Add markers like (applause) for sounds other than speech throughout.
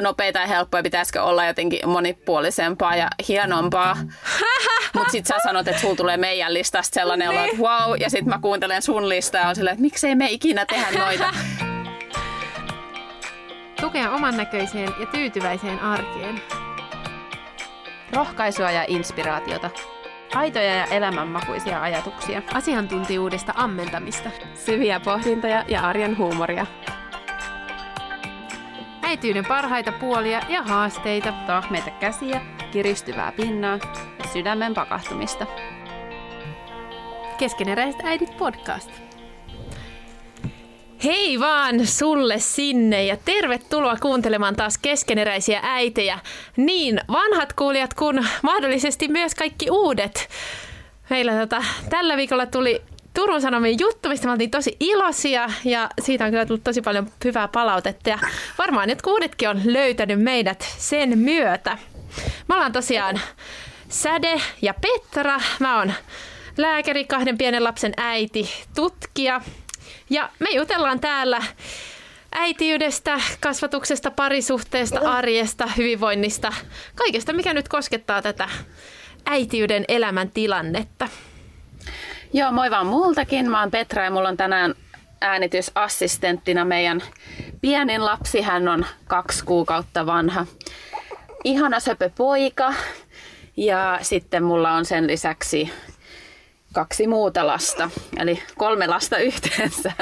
nopeita ja helppoja, pitäisikö olla jotenkin monipuolisempaa ja hienompaa. (laughs) Mutta sitten sä sanot, että sulla tulee meidän listasta sellainen olo, että wow, ja sitten mä kuuntelen sun listaa ja on silleen, että miksei me ikinä tehdä noita. (laughs) Tukea oman näköiseen ja tyytyväiseen arkeen. Rohkaisua ja inspiraatiota. Aitoja ja elämänmakuisia ajatuksia. Asiantuntijuudesta ammentamista. Syviä pohdintoja ja arjen huumoria. Äityyden parhaita puolia ja haasteita. Tahmeita käsiä, kiristyvää pinnaa ja sydämen pakahtumista. Keskeneräiset äidit podcast. Hei vaan sulle sinne ja tervetuloa kuuntelemaan taas keskeneräisiä äitejä. Niin vanhat kuulijat kuin mahdollisesti myös kaikki uudet. Meillä tota, tällä viikolla tuli Turun Sanomien juttu, mistä me oltiin tosi iloisia ja siitä on kyllä tullut tosi paljon hyvää palautetta ja varmaan nyt kuudetkin on löytänyt meidät sen myötä. Me ollaan tosiaan Säde ja Petra. Mä oon lääkäri, kahden pienen lapsen äiti, tutkija ja me jutellaan täällä äitiydestä, kasvatuksesta, parisuhteesta, arjesta, hyvinvoinnista, kaikesta mikä nyt koskettaa tätä äitiyden elämän tilannetta. Joo, moi vaan multakin. Mä oon Petra ja mulla on tänään äänitysassistenttina meidän pienin lapsi. Hän on kaksi kuukautta vanha. Ihana söpö poika. Ja sitten mulla on sen lisäksi kaksi muuta lasta, eli kolme lasta (laughs) yhteensä.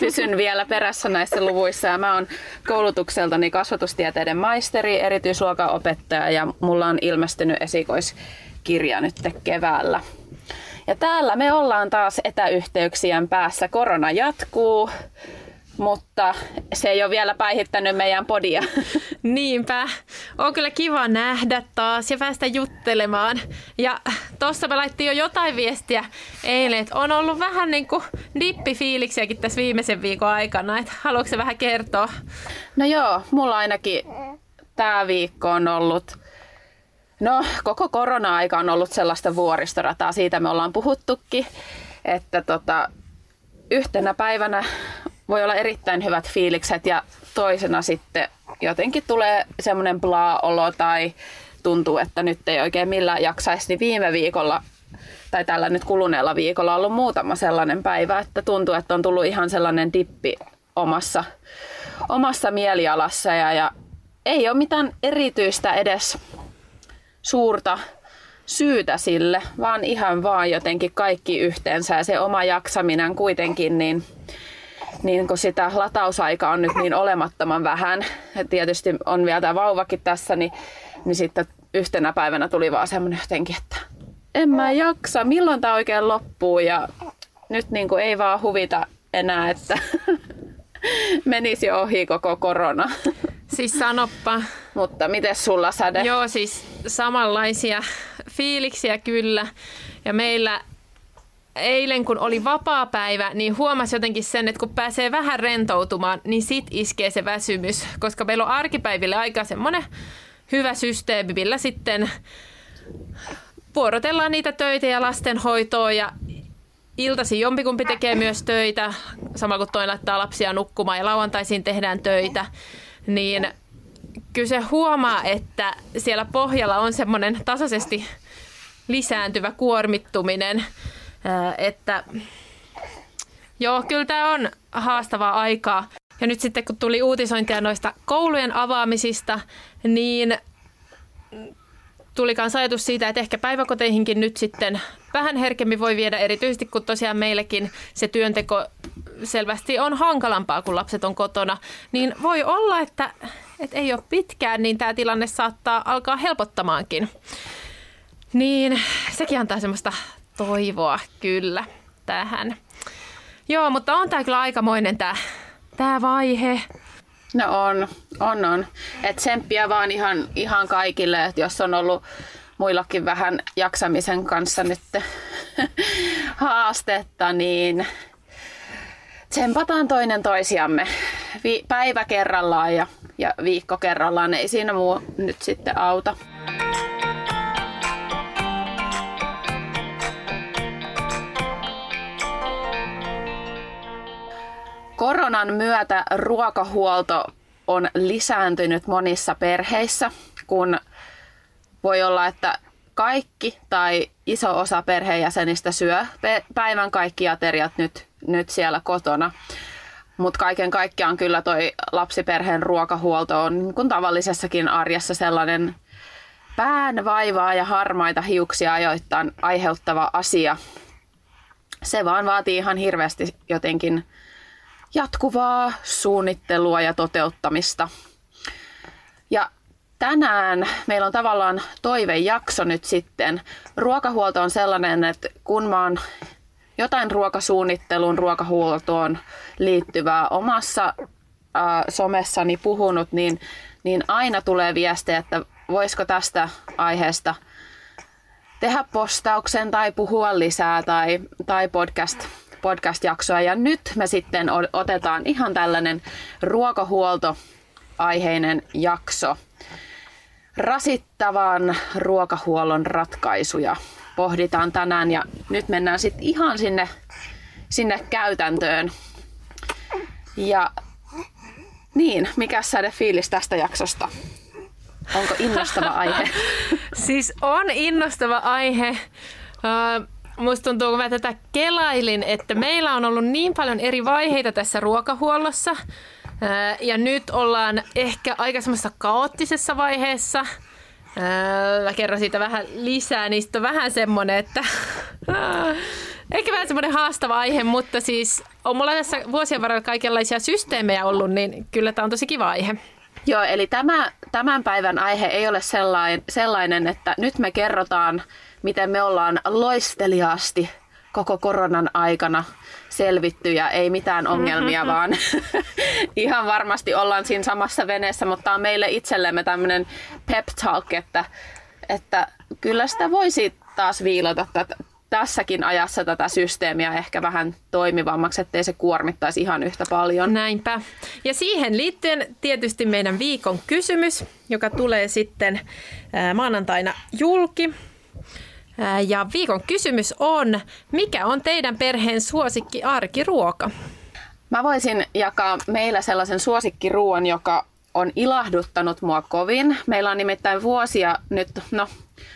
Pysyn vielä perässä näissä luvuissa ja mä oon koulutukseltani kasvatustieteiden maisteri, erityisluokanopettaja ja mulla on ilmestynyt esikoiskirja nyt keväällä. Ja täällä me ollaan taas etäyhteyksien päässä. Korona jatkuu, mutta se ei ole vielä päihittänyt meidän podia. (laughs) Niinpä. On kyllä kiva nähdä taas ja päästä juttelemaan. Ja tuossa me laittiin jo jotain viestiä eilen, että on ollut vähän niin kuin dippifiiliksiäkin tässä viimeisen viikon aikana. Että haluatko se vähän kertoa? No joo, mulla ainakin tämä viikko on ollut No, koko korona-aika on ollut sellaista vuoristorataa, siitä me ollaan puhuttukin, että tota, yhtenä päivänä voi olla erittäin hyvät fiilikset ja toisena sitten jotenkin tulee semmoinen bla-olo tai tuntuu, että nyt ei oikein millään jaksaisi, niin viime viikolla tai tällä nyt kuluneella viikolla on ollut muutama sellainen päivä, että tuntuu, että on tullut ihan sellainen dippi omassa, omassa mielialassa ja, ja ei ole mitään erityistä edes suurta syytä sille, vaan ihan vaan jotenkin kaikki yhteensä ja se oma jaksaminen kuitenkin, niin, niin kun sitä latausaikaa on nyt niin olemattoman vähän, ja tietysti on vielä tämä vauvakin tässä, niin, niin sitten yhtenä päivänä tuli vaan semmoinen jotenkin, että en mä jaksa, milloin tämä oikein loppuu ja nyt niin kuin ei vaan huvita enää, että (laughs) menisi ohi koko korona. Siis sanoppa. Mutta miten sulla säde? Joo, siis samanlaisia fiiliksiä kyllä. Ja meillä eilen, kun oli vapaa päivä, niin huomasi jotenkin sen, että kun pääsee vähän rentoutumaan, niin sit iskee se väsymys. Koska meillä on arkipäiville aika semmoinen hyvä systeemi, millä sitten vuorotellaan niitä töitä ja lastenhoitoa ja iltasi jompikumpi tekee myös töitä, samalla kun toinen laittaa lapsia nukkumaan ja lauantaisin tehdään töitä, niin kyllä se huomaa, että siellä pohjalla on semmoinen tasaisesti lisääntyvä kuormittuminen, että joo, kyllä tämä on haastavaa aikaa. Ja nyt sitten kun tuli uutisointia noista koulujen avaamisista, niin tuli myös ajatus siitä, että ehkä päiväkoteihinkin nyt sitten vähän herkemmin voi viedä, erityisesti kun tosiaan meillekin se työnteko selvästi on hankalampaa, kun lapset on kotona. Niin voi olla, että, että ei ole pitkään, niin tämä tilanne saattaa alkaa helpottamaankin. Niin sekin antaa semmoista toivoa kyllä tähän. Joo, mutta on tämä kyllä aikamoinen tämä, tämä vaihe. No on, on, on. Et tsemppiä vaan ihan, ihan kaikille, että jos on ollut muillakin vähän jaksamisen kanssa nyt (laughs) haastetta, niin tsempataan toinen toisiamme Vi- päivä kerrallaan ja, ja viikko kerrallaan. Ei siinä muu nyt sitten auta. Koronan myötä ruokahuolto on lisääntynyt monissa perheissä, kun voi olla, että kaikki tai iso osa perheenjäsenistä syö päivän kaikki ateriat nyt, nyt siellä kotona. Mutta kaiken kaikkiaan kyllä toi lapsiperheen ruokahuolto on niin kun tavallisessakin arjessa sellainen pään vaivaa ja harmaita hiuksia ajoittain aiheuttava asia. Se vaan vaatii ihan hirveästi jotenkin jatkuvaa suunnittelua ja toteuttamista. Ja tänään meillä on tavallaan toivejakso nyt sitten. Ruokahuolto on sellainen, että kun mä oon jotain ruokasuunnitteluun, ruokahuoltoon liittyvää omassa äh, somessani puhunut, niin, niin aina tulee viestejä, että voisiko tästä aiheesta tehdä postauksen tai puhua lisää tai, tai podcast, podcast-jaksoa. Ja nyt me sitten otetaan ihan tällainen ruokahuolto-aiheinen jakso. Rasittavan ruokahuollon ratkaisuja pohditaan tänään ja nyt mennään sitten ihan sinne, sinne käytäntöön. Ja niin, mikä säde fiilis tästä jaksosta? Onko innostava aihe? (laughs) siis on innostava aihe. Uh, musta tuntuu, kun mä tätä kelailin, että meillä on ollut niin paljon eri vaiheita tässä ruokahuollossa. Uh, ja nyt ollaan ehkä aika semmoisessa kaoottisessa vaiheessa. Uh, mä kerron siitä vähän lisää, niistä on vähän semmonen, että (laughs) Ehkä vähän semmoinen haastava aihe, mutta siis on mulla tässä vuosien varrella kaikenlaisia systeemejä ollut, niin kyllä tämä on tosi kiva aihe. Joo, eli tämä, tämän päivän aihe ei ole sellainen, sellainen, että nyt me kerrotaan, miten me ollaan loisteliaasti koko koronan aikana selvitty ja ei mitään ongelmia, mm-hmm. vaan (laughs) ihan varmasti ollaan siinä samassa veneessä, mutta on meille itsellemme tämmöinen pep talk, että, että kyllä sitä voisi taas viilata tässäkin ajassa tätä systeemiä ehkä vähän toimivammaksi, ettei se kuormittaisi ihan yhtä paljon. Näinpä. Ja siihen liittyen tietysti meidän viikon kysymys, joka tulee sitten maanantaina julki. Ja viikon kysymys on, mikä on teidän perheen suosikki arkiruoka? Mä voisin jakaa meillä sellaisen suosikkiruoan, joka on ilahduttanut mua kovin. Meillä on nimittäin vuosia nyt, no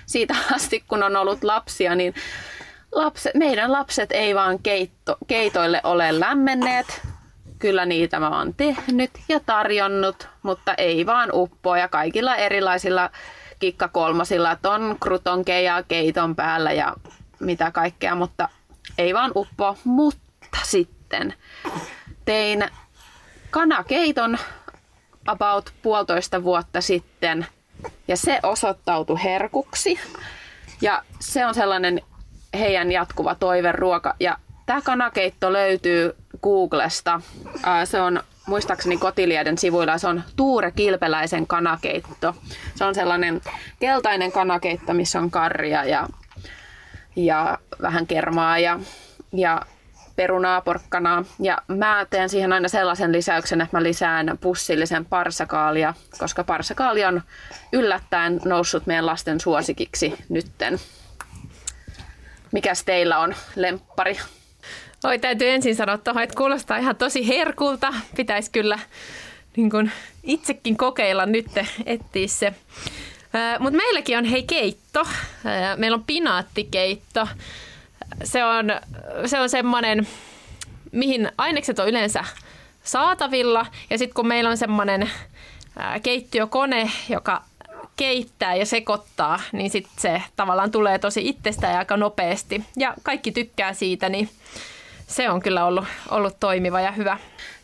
siitä asti kun on ollut lapsia, niin lapset, meidän lapset ei vaan keitto, keitoille ole lämmenneet. Kyllä niitä mä oon tehnyt ja tarjonnut, mutta ei vaan uppoa ja kaikilla erilaisilla kikkakolmosilla, että on krutonkeja keiton päällä ja mitä kaikkea, mutta ei vaan uppo. Mutta sitten tein kanakeiton about puolitoista vuotta sitten ja se osoittautui herkuksi. Ja se on sellainen heidän jatkuva toiveruoka. Ja tämä kanakeitto löytyy Googlesta. Se on muistaakseni Kotilieden sivuilla, se on Tuure Kilpeläisen kanakeitto. Se on sellainen keltainen kanakeitto, missä on karria ja, ja vähän kermaa ja, ja perunaa, porkkanaa. Ja mä teen siihen aina sellaisen lisäyksen, että mä lisään pussillisen parsakaalia, koska parsakaali on yllättäen noussut meidän lasten suosikiksi nytten. Mikäs teillä on lemppari? Oi, täytyy ensin sanoa tuohon, että kuulostaa ihan tosi herkulta. Pitäisi kyllä niin kun itsekin kokeilla nyt, etsiä se. Mutta meilläkin on hei keitto. Meillä on pinaattikeitto. Se on, se on semmoinen, mihin ainekset on yleensä saatavilla. Ja sitten kun meillä on semmoinen keittiökone, joka keittää ja sekoittaa, niin sitten se tavallaan tulee tosi itsestään ja aika nopeasti. Ja kaikki tykkää siitä, niin se on kyllä ollut, ollut toimiva ja hyvä.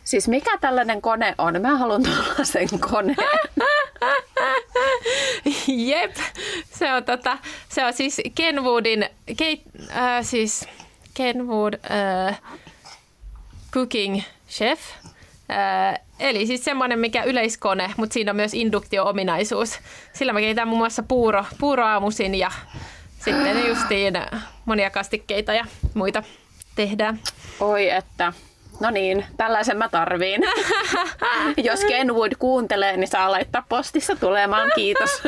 Siis mikä tällainen kone on? Mä haluan sen koneen. (laughs) Jep, se on, tota, se on siis Kenwoodin, keit, äh, siis Kenwood äh, Cooking Chef. Äh, eli siis semmoinen, mikä yleiskone, mutta siinä on myös induktio-ominaisuus. Sillä mä keitän muun muassa puuro, puuroaamusin ja sitten justiin monia kastikkeita ja muita tehdään. Oi että. No niin, tällaisen mä tarviin. (laughs) Jos Kenwood kuuntelee, niin saa laittaa postissa tulemaan. Kiitos.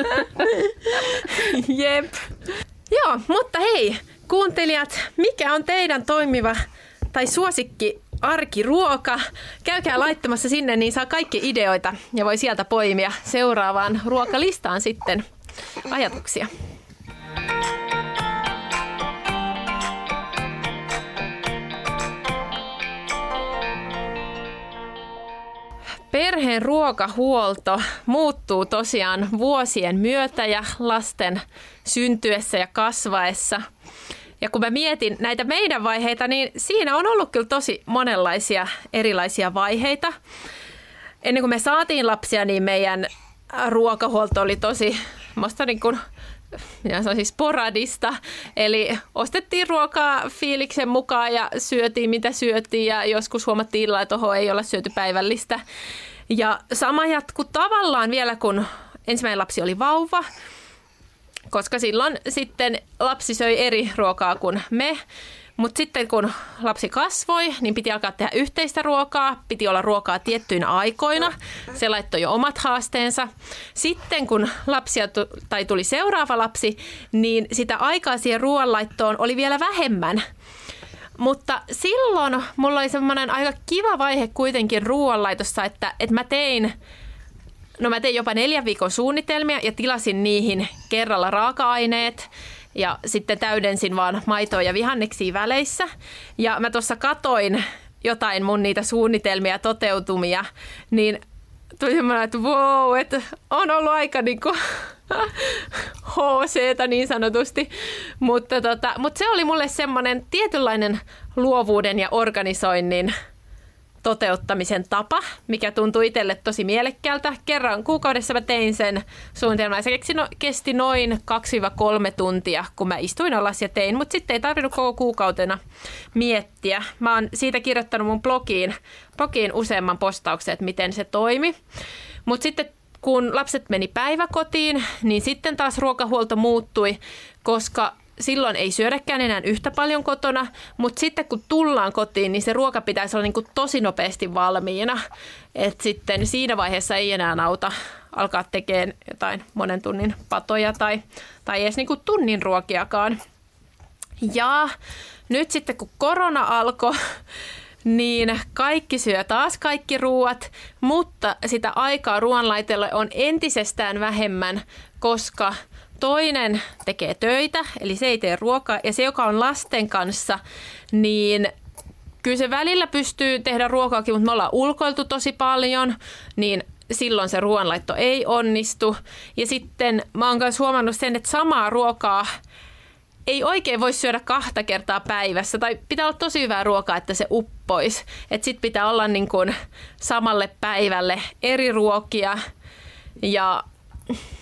(laughs) Jep. Joo, mutta hei, kuuntelijat, mikä on teidän toimiva tai suosikki arkiruoka. Käykää laittamassa sinne, niin saa kaikki ideoita ja voi sieltä poimia seuraavaan ruokalistaan sitten ajatuksia. Perheen ruokahuolto muuttuu tosiaan vuosien myötä ja lasten syntyessä ja kasvaessa. Ja kun mä mietin näitä meidän vaiheita, niin siinä on ollut kyllä tosi monenlaisia erilaisia vaiheita. Ennen kuin me saatiin lapsia, niin meidän ruokahuolto oli tosi, musta niin kuin minä sanoisin sporadista. Eli ostettiin ruokaa fiiliksen mukaan ja syötiin mitä syötiin ja joskus huomattiin illalla, että oho, ei olla syöty päivällistä. Ja sama jatkuu tavallaan vielä, kun ensimmäinen lapsi oli vauva, koska silloin sitten lapsi söi eri ruokaa kuin me. Mutta sitten kun lapsi kasvoi, niin piti alkaa tehdä yhteistä ruokaa, piti olla ruokaa tiettyinä aikoina. Se laittoi jo omat haasteensa. Sitten kun lapsia tai tuli seuraava lapsi, niin sitä aikaa siihen ruoanlaittoon oli vielä vähemmän. Mutta silloin mulla oli semmoinen aika kiva vaihe kuitenkin ruoanlaitossa, että, että mä tein No mä tein jopa neljän viikon suunnitelmia ja tilasin niihin kerralla raaka-aineet ja sitten täydensin vaan maitoa ja vihanneksia väleissä. Ja mä tuossa katoin jotain mun niitä suunnitelmia, toteutumia, niin tuli semmoinen, että wow, että on ollut aika niinku (laughs) hc niin sanotusti. Mutta, tota, mutta se oli mulle semmoinen tietynlainen luovuuden ja organisoinnin toteuttamisen tapa, mikä tuntui itselle tosi mielekkäältä. Kerran kuukaudessa mä tein sen suunnitelman. Se kesti noin 2-3 tuntia, kun mä istuin alas ja tein, mutta sitten ei tarvinnut koko kuukautena miettiä. Mä oon siitä kirjoittanut mun blogiin, blogiin useamman postauksen, että miten se toimi. Mutta sitten kun lapset meni päiväkotiin, niin sitten taas ruokahuolto muuttui, koska silloin ei syödäkään enää yhtä paljon kotona, mutta sitten kun tullaan kotiin, niin se ruoka pitäisi olla niin kuin tosi nopeasti valmiina. Et sitten siinä vaiheessa ei enää auta alkaa tekemään jotain monen tunnin patoja tai, tai edes niin kuin tunnin ruokiakaan. Ja nyt sitten kun korona alkoi, niin kaikki syö taas kaikki ruuat, mutta sitä aikaa ruoanlaitelle on entisestään vähemmän, koska – toinen tekee töitä, eli se ei tee ruokaa, ja se, joka on lasten kanssa, niin kyllä se välillä pystyy tehdä ruokaakin, mutta me ollaan ulkoiltu tosi paljon, niin silloin se ruoanlaitto ei onnistu. Ja sitten mä oon myös huomannut sen, että samaa ruokaa ei oikein voi syödä kahta kertaa päivässä, tai pitää olla tosi hyvää ruokaa, että se uppois. Että sit pitää olla niin kuin samalle päivälle eri ruokia, ja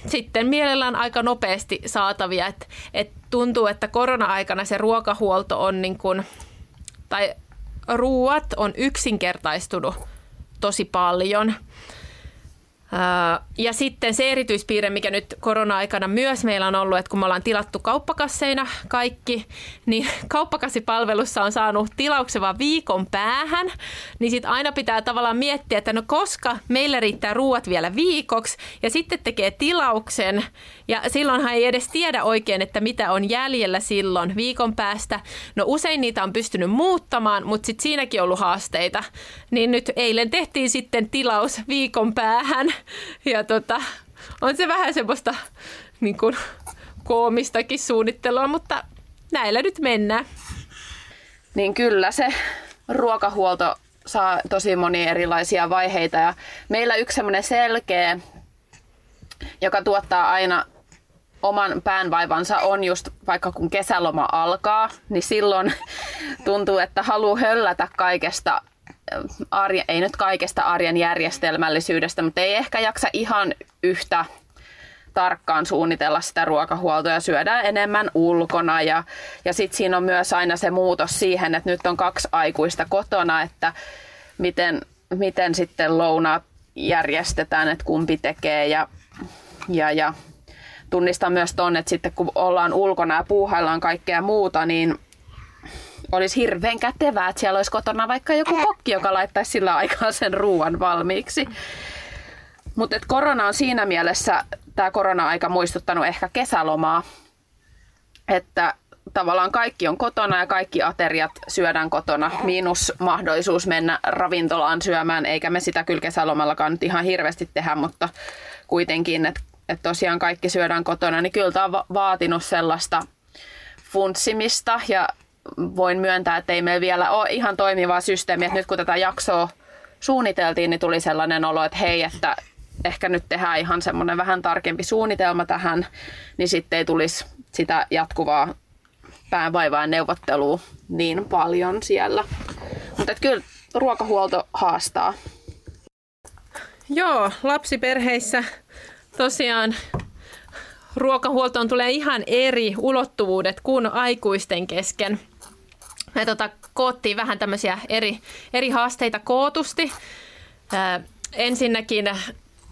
sitten mielellään aika nopeasti saatavia. Et, et tuntuu, että korona-aikana se ruokahuolto on niin kuin, tai ruuat on yksinkertaistunut tosi paljon – ja sitten se erityispiirre, mikä nyt korona-aikana myös meillä on ollut, että kun me ollaan tilattu kauppakasseina kaikki, niin (laughs) kauppakassipalvelussa on saanut tilauksen vaan viikon päähän, niin sitten aina pitää tavallaan miettiä, että no koska meillä riittää ruuat vielä viikoksi, ja sitten tekee tilauksen, ja silloinhan ei edes tiedä oikein, että mitä on jäljellä silloin viikon päästä. No usein niitä on pystynyt muuttamaan, mutta sitten siinäkin on ollut haasteita. Niin nyt eilen tehtiin sitten tilaus viikon päähän, ja tota, on se vähän semmoista niin kuin, koomistakin suunnittelua, mutta näillä nyt mennään. Niin kyllä se ruokahuolto saa tosi monia erilaisia vaiheita ja meillä yksi semmoinen selkeä, joka tuottaa aina oman päänvaivansa on just vaikka kun kesäloma alkaa, niin silloin tuntuu, että haluaa höllätä kaikesta arjen, ei nyt kaikesta arjen järjestelmällisyydestä, mutta ei ehkä jaksa ihan yhtä tarkkaan suunnitella sitä ruokahuoltoa ja syödään enemmän ulkona. Ja, ja sitten siinä on myös aina se muutos siihen, että nyt on kaksi aikuista kotona, että miten, miten sitten lounaat järjestetään, että kumpi tekee ja, ja, ja tunnistan myös ton, että sitten kun ollaan ulkona ja puuhaillaan kaikkea muuta, niin olisi hirveän kätevää, että siellä olisi kotona vaikka joku kokki, joka laittaisi sillä aikaa sen ruoan valmiiksi. Mutta korona on siinä mielessä, tämä korona-aika muistuttanut ehkä kesälomaa, että tavallaan kaikki on kotona ja kaikki ateriat syödään kotona, miinus mahdollisuus mennä ravintolaan syömään, eikä me sitä kyllä kesälomallakaan nyt ihan hirveästi tehdä, mutta kuitenkin, että et tosiaan kaikki syödään kotona, niin kyllä tämä on va- vaatinut sellaista funtsimista ja voin myöntää, että ei meillä vielä ole ihan toimivaa systeemiä, nyt kun tätä jaksoa suunniteltiin, niin tuli sellainen olo, että hei, että ehkä nyt tehdään ihan semmoinen vähän tarkempi suunnitelma tähän, niin sitten ei tulisi sitä jatkuvaa päävaivaa neuvottelua niin paljon siellä. Mutta kyllä ruokahuolto haastaa. Joo, lapsiperheissä tosiaan ruokahuoltoon tulee ihan eri ulottuvuudet kuin aikuisten kesken. Me tota, koottiin vähän tämmöisiä eri, eri haasteita kootusti. Ää, ensinnäkin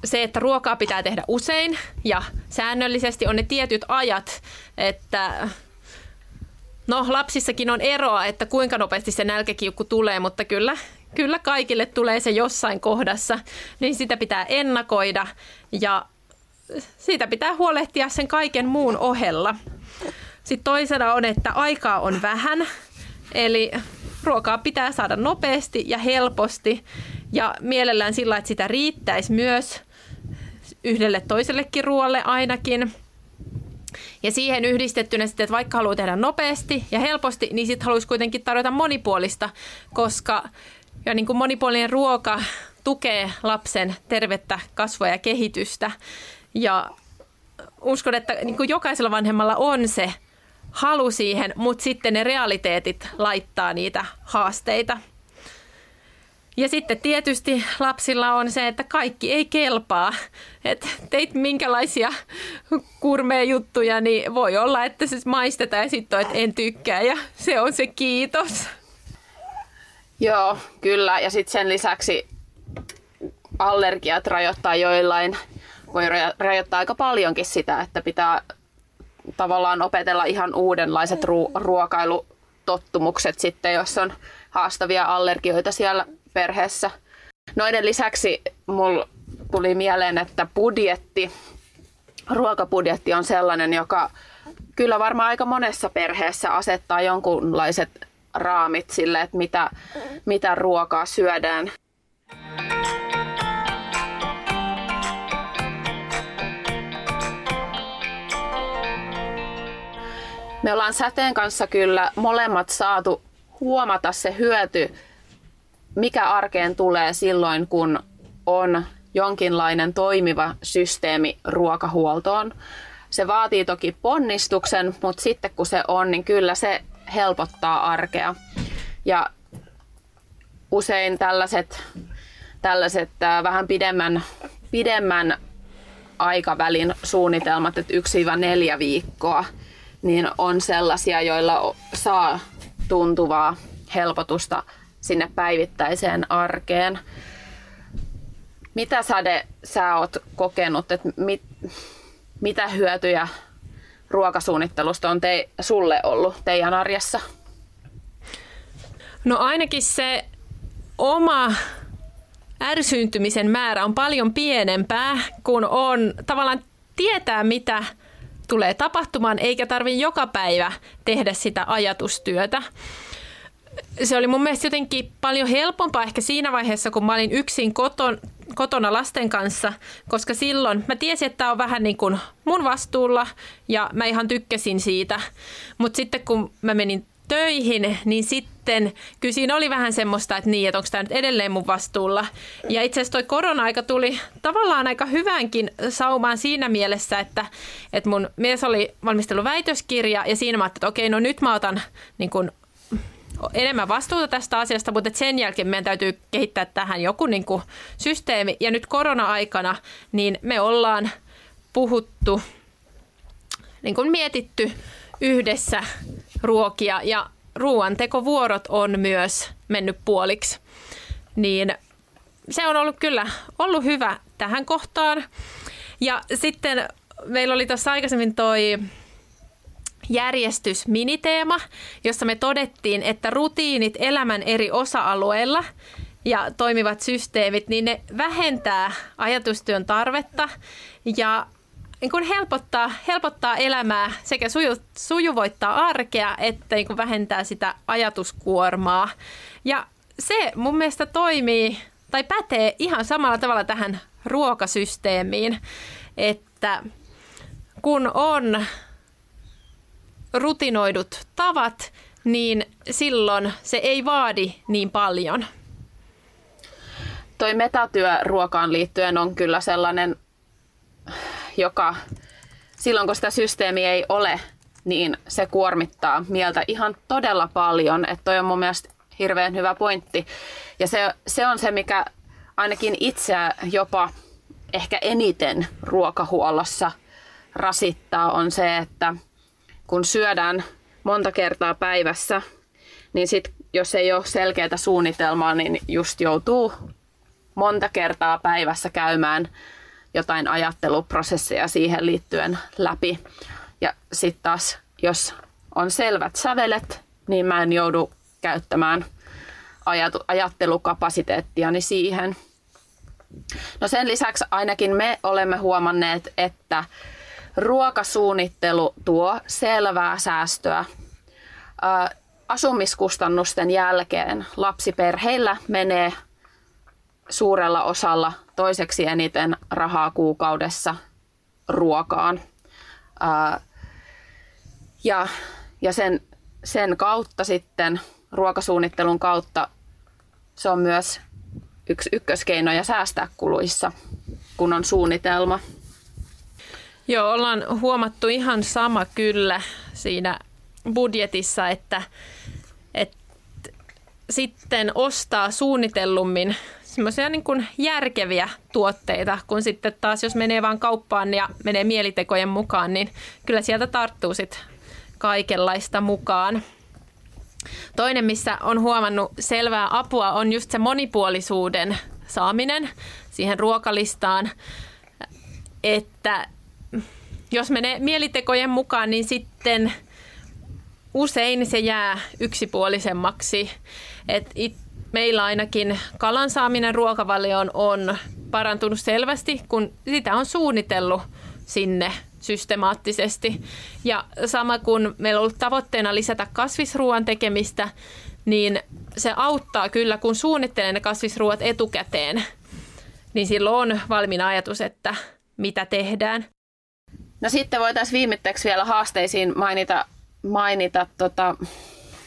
se, että ruokaa pitää tehdä usein ja säännöllisesti on ne tietyt ajat, että no lapsissakin on eroa, että kuinka nopeasti se nälkäkiukku tulee, mutta kyllä, kyllä kaikille tulee se jossain kohdassa, niin sitä pitää ennakoida ja siitä pitää huolehtia sen kaiken muun ohella. Sitten toisena on, että aikaa on vähän, eli ruokaa pitää saada nopeasti ja helposti ja mielellään sillä, että sitä riittäisi myös yhdelle toisellekin ruoalle ainakin. Ja siihen yhdistettynä sitten, että vaikka haluaa tehdä nopeasti ja helposti, niin sitten haluaisi kuitenkin tarjota monipuolista, koska ja niin kuin monipuolinen ruoka tukee lapsen tervettä kasvua ja kehitystä. Ja uskon, että niin kuin jokaisella vanhemmalla on se halu siihen, mutta sitten ne realiteetit laittaa niitä haasteita. Ja sitten tietysti lapsilla on se, että kaikki ei kelpaa. Et teit minkälaisia kurmeen juttuja, niin voi olla, että se maistetaan ja sitten että en tykkää ja se on se kiitos. Joo, kyllä. Ja sitten sen lisäksi allergiat rajoittaa joillain, voi rajoittaa aika paljonkin sitä, että pitää tavallaan opetella ihan uudenlaiset ru- ruokailutottumukset sitten, jos on haastavia allergioita siellä perheessä. Noiden lisäksi mulla tuli mieleen, että budjetti, ruokabudjetti on sellainen, joka kyllä varmaan aika monessa perheessä asettaa jonkunlaiset raamit sille, että mitä, mitä ruokaa syödään. Me ollaan säteen kanssa kyllä molemmat saatu huomata se hyöty, mikä arkeen tulee silloin, kun on jonkinlainen toimiva systeemi ruokahuoltoon. Se vaatii toki ponnistuksen, mutta sitten kun se on, niin kyllä se helpottaa arkea. Ja usein tällaiset, tällaiset äh, vähän pidemmän, pidemmän aikavälin suunnitelmat, että 1-4 viikkoa, niin on sellaisia, joilla saa tuntuvaa helpotusta sinne päivittäiseen arkeen. Mitä Sade sä oot kokenut, että mit, mitä hyötyjä ruokasuunnittelusta on te, sulle ollut teidän arjessa? No ainakin se oma ärsyyntymisen määrä on paljon pienempää, kun on tavallaan tietää, mitä tulee tapahtumaan, eikä tarvi joka päivä tehdä sitä ajatustyötä se oli mun mielestä jotenkin paljon helpompaa ehkä siinä vaiheessa, kun mä olin yksin koton, kotona lasten kanssa, koska silloin mä tiesin, että tämä on vähän niin kuin mun vastuulla ja mä ihan tykkäsin siitä. Mutta sitten kun mä menin töihin, niin sitten kyllä siinä oli vähän semmoista, että niin, että onko tämä nyt edelleen mun vastuulla. Ja itse asiassa toi korona-aika tuli tavallaan aika hyvänkin saumaan siinä mielessä, että, että mun mies oli valmistellut väitöskirja ja siinä mä ajattelin, että okei, no nyt mä otan niin kun enemmän vastuuta tästä asiasta, mutta sen jälkeen meidän täytyy kehittää tähän joku niin kuin systeemi. Ja nyt korona-aikana niin me ollaan puhuttu, niin kuin mietitty yhdessä ruokia ja ruoantekovuorot on myös mennyt puoliksi. Niin se on ollut kyllä ollut hyvä tähän kohtaan. Ja sitten meillä oli tuossa aikaisemmin toi järjestys miniteema, jossa me todettiin, että rutiinit elämän eri osa-alueilla ja toimivat systeemit, niin ne vähentää ajatustyön tarvetta ja niin kuin helpottaa, helpottaa elämää sekä suju, sujuvoittaa arkea että niin kuin vähentää sitä ajatuskuormaa. Ja se mun mielestä toimii tai pätee ihan samalla tavalla tähän ruokasysteemiin, että kun on rutinoidut tavat, niin silloin se ei vaadi niin paljon. Toi metatyö ruokaan liittyen on kyllä sellainen, joka silloin kun sitä systeemiä ei ole, niin se kuormittaa mieltä ihan todella paljon. Että toi on mun mielestä hirveän hyvä pointti. Ja se, se on se, mikä ainakin itseä jopa ehkä eniten ruokahuollossa rasittaa, on se, että kun syödään monta kertaa päivässä, niin sit, jos ei ole selkeää suunnitelmaa, niin just joutuu monta kertaa päivässä käymään jotain ajatteluprosesseja siihen liittyen läpi. Ja sitten taas, jos on selvät sävelet, niin mä en joudu käyttämään ajattelukapasiteettiani siihen. No sen lisäksi ainakin me olemme huomanneet, että ruokasuunnittelu tuo selvää säästöä. Asumiskustannusten jälkeen lapsiperheillä menee suurella osalla toiseksi eniten rahaa kuukaudessa ruokaan. Ja, ja sen, sen kautta sitten, ruokasuunnittelun kautta, se on myös yksi ykköskeinoja säästää kuluissa, kun on suunnitelma. Joo, ollaan huomattu ihan sama kyllä siinä budjetissa, että, että sitten ostaa suunnitellummin semmoisia niin kuin järkeviä tuotteita, kun sitten taas jos menee vaan kauppaan ja menee mielitekojen mukaan, niin kyllä sieltä tarttuu sitten kaikenlaista mukaan. Toinen, missä on huomannut selvää apua, on just se monipuolisuuden saaminen siihen ruokalistaan, että jos menee mielitekojen mukaan, niin sitten usein se jää yksipuolisemmaksi. Et it, meillä ainakin kalan saaminen ruokavalioon on parantunut selvästi, kun sitä on suunnitellut sinne systemaattisesti. Ja sama kun meillä on ollut tavoitteena lisätä kasvisruoan tekemistä, niin se auttaa kyllä, kun suunnittelee ne kasvisruoat etukäteen, niin silloin on valmiina ajatus, että mitä tehdään. No sitten voitaisiin viimitteeksi vielä haasteisiin mainita, mainita tota,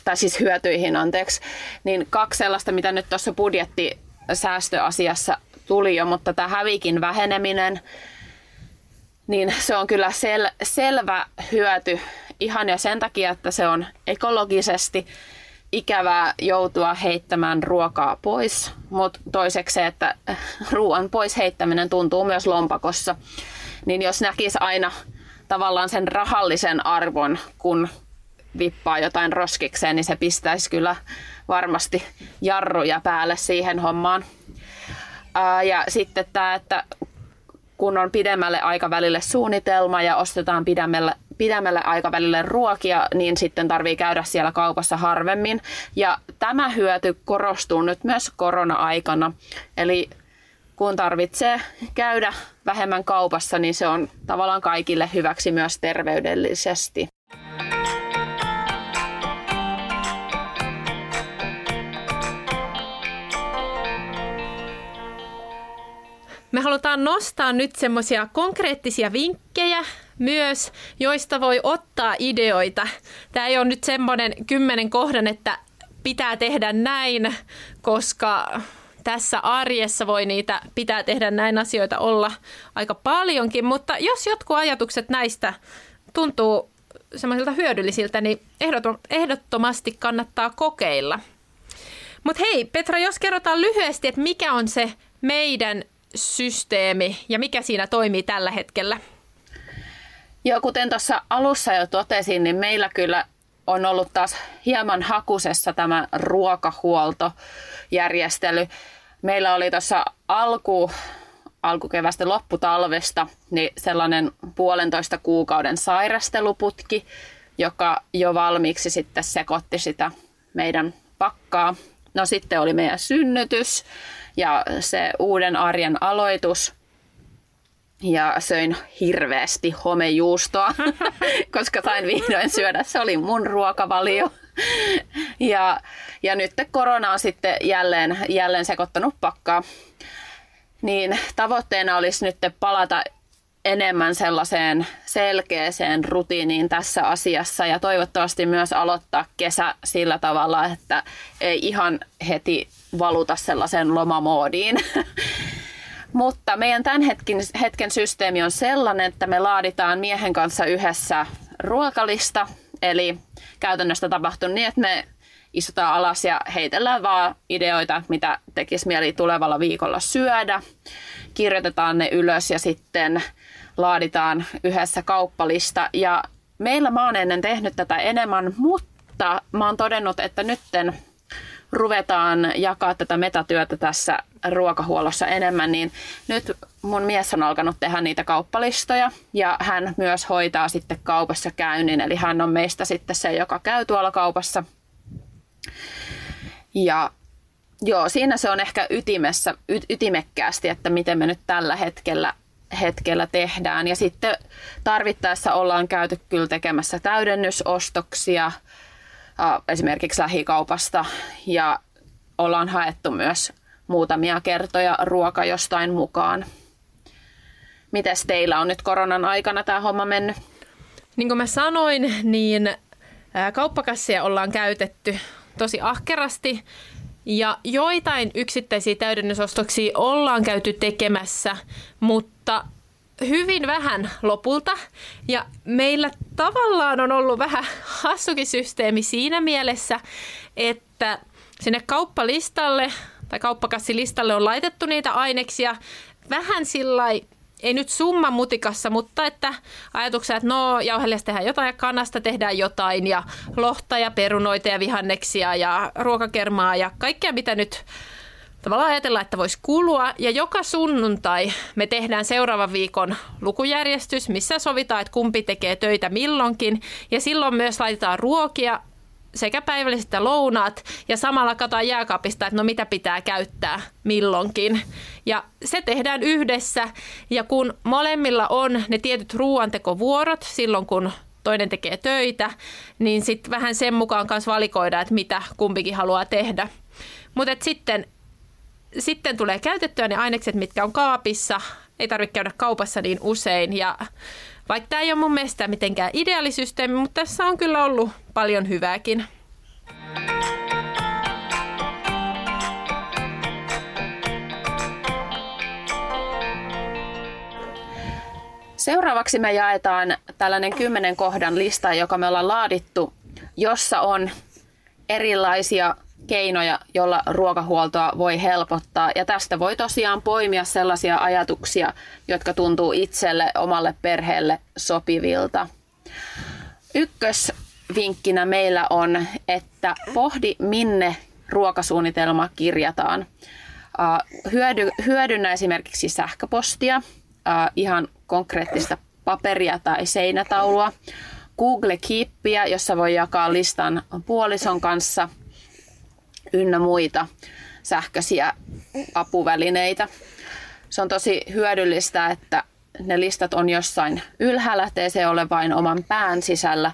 tai siis hyötyihin anteeksi, niin kaksi sellaista, mitä nyt tuossa budjettisäästöasiassa tuli jo, mutta tämä hävikin väheneminen, niin se on kyllä sel- selvä hyöty ihan jo sen takia, että se on ekologisesti ikävää joutua heittämään ruokaa pois, mutta toiseksi se, että ruoan pois heittäminen tuntuu myös lompakossa, niin jos näkisi aina tavallaan sen rahallisen arvon, kun vippaa jotain roskikseen, niin se pistäisi kyllä varmasti jarruja päälle siihen hommaan. Ja sitten tämä, että kun on pidemmälle aikavälille suunnitelma ja ostetaan pidemmälle, pidemmälle aikavälille ruokia, niin sitten tarvii käydä siellä kaupassa harvemmin. Ja tämä hyöty korostuu nyt myös korona-aikana. Eli kun tarvitsee käydä vähemmän kaupassa, niin se on tavallaan kaikille hyväksi myös terveydellisesti. Me halutaan nostaa nyt semmoisia konkreettisia vinkkejä myös, joista voi ottaa ideoita. Tämä ei ole nyt semmoinen kymmenen kohdan, että pitää tehdä näin, koska tässä arjessa voi niitä pitää tehdä näin asioita olla aika paljonkin, mutta jos jotkut ajatukset näistä tuntuu semmoisilta hyödyllisiltä, niin ehdottomasti kannattaa kokeilla. Mutta hei, Petra, jos kerrotaan lyhyesti, että mikä on se meidän systeemi ja mikä siinä toimii tällä hetkellä? Joo, kuten tuossa alussa jo totesin, niin meillä kyllä on ollut taas hieman hakusessa tämä ruokahuoltojärjestely. Meillä oli tuossa alku, alkukevästä lopputalvesta niin sellainen puolentoista kuukauden sairasteluputki, joka jo valmiiksi sitten sekoitti sitä meidän pakkaa. No sitten oli meidän synnytys ja se uuden arjen aloitus. ja söin hirveästi homejuustoa, (laughs) koska sain vihdoin syödä. Se oli mun ruokavalio. Ja, ja nyt korona on sitten jälleen, jälleen sekoittanut pakkaa. Niin tavoitteena olisi nyt palata enemmän sellaiseen selkeäseen rutiiniin tässä asiassa ja toivottavasti myös aloittaa kesä sillä tavalla, että ei ihan heti valuta sellaiseen lomamoodiin. (laughs) Mutta meidän tämän hetken, hetken systeemi on sellainen, että me laaditaan miehen kanssa yhdessä ruokalista. Eli käytännössä tapahtuu niin, että me istutaan alas ja heitellään vaan ideoita, mitä tekisi mieli tulevalla viikolla syödä. Kirjoitetaan ne ylös ja sitten laaditaan yhdessä kauppalista. Ja meillä mä oon ennen tehnyt tätä enemmän, mutta mä oon todennut, että nytten ruvetaan jakaa tätä metatyötä tässä ruokahuollossa enemmän, niin nyt mun mies on alkanut tehdä niitä kauppalistoja ja hän myös hoitaa sitten kaupassa käynnin, eli hän on meistä sitten se, joka käy tuolla kaupassa. Ja joo, siinä se on ehkä ytimessä, y- ytimekkäästi, että miten me nyt tällä hetkellä hetkellä tehdään. Ja sitten tarvittaessa ollaan käyty kyllä tekemässä täydennysostoksia – esimerkiksi lähikaupasta ja ollaan haettu myös muutamia kertoja ruoka jostain mukaan. Mites teillä on nyt koronan aikana tämä homma mennyt? Niin kuin mä sanoin, niin kauppakassia ollaan käytetty tosi ahkerasti ja joitain yksittäisiä täydennysostoksia ollaan käyty tekemässä, mutta hyvin vähän lopulta. Ja meillä tavallaan on ollut vähän hassukin systeemi siinä mielessä, että sinne kauppalistalle tai kauppakassilistalle on laitettu niitä aineksia vähän sillä ei nyt summa mutikassa, mutta että ajatuksia, että no jauhelias tehdään jotain ja kanasta tehdään jotain ja lohta ja perunoita ja vihanneksia ja ruokakermaa ja kaikkea mitä nyt tavallaan ajatellaan, että voisi kulua. Ja joka sunnuntai me tehdään seuraavan viikon lukujärjestys, missä sovitaan, että kumpi tekee töitä milloinkin. Ja silloin myös laitetaan ruokia sekä päivälliset että lounaat ja samalla katsotaan jääkaapista, että no mitä pitää käyttää milloinkin. Ja se tehdään yhdessä ja kun molemmilla on ne tietyt ruoantekovuorot silloin, kun toinen tekee töitä, niin sitten vähän sen mukaan kanssa valikoida, että mitä kumpikin haluaa tehdä. Mutta sitten sitten tulee käytettyä ne ainekset, mitkä on kaapissa. Ei tarvitse käydä kaupassa niin usein. Ja vaikka tämä ei ole mun mielestä mitenkään ideaalisysteemi, mutta tässä on kyllä ollut paljon hyvääkin. Seuraavaksi me jaetaan tällainen kymmenen kohdan lista, joka me ollaan laadittu, jossa on erilaisia keinoja, joilla ruokahuoltoa voi helpottaa. Ja tästä voi tosiaan poimia sellaisia ajatuksia, jotka tuntuu itselle, omalle perheelle sopivilta. Ykkösvinkkinä meillä on, että pohdi minne ruokasuunnitelma kirjataan. Hyödy, hyödynnä esimerkiksi sähköpostia, ihan konkreettista paperia tai seinätaulua. Google Keepia, jossa voi jakaa listan puolison kanssa – ynnä muita sähköisiä apuvälineitä. Se on tosi hyödyllistä, että ne listat on jossain ylhäällä, ettei se ole vain oman pään sisällä.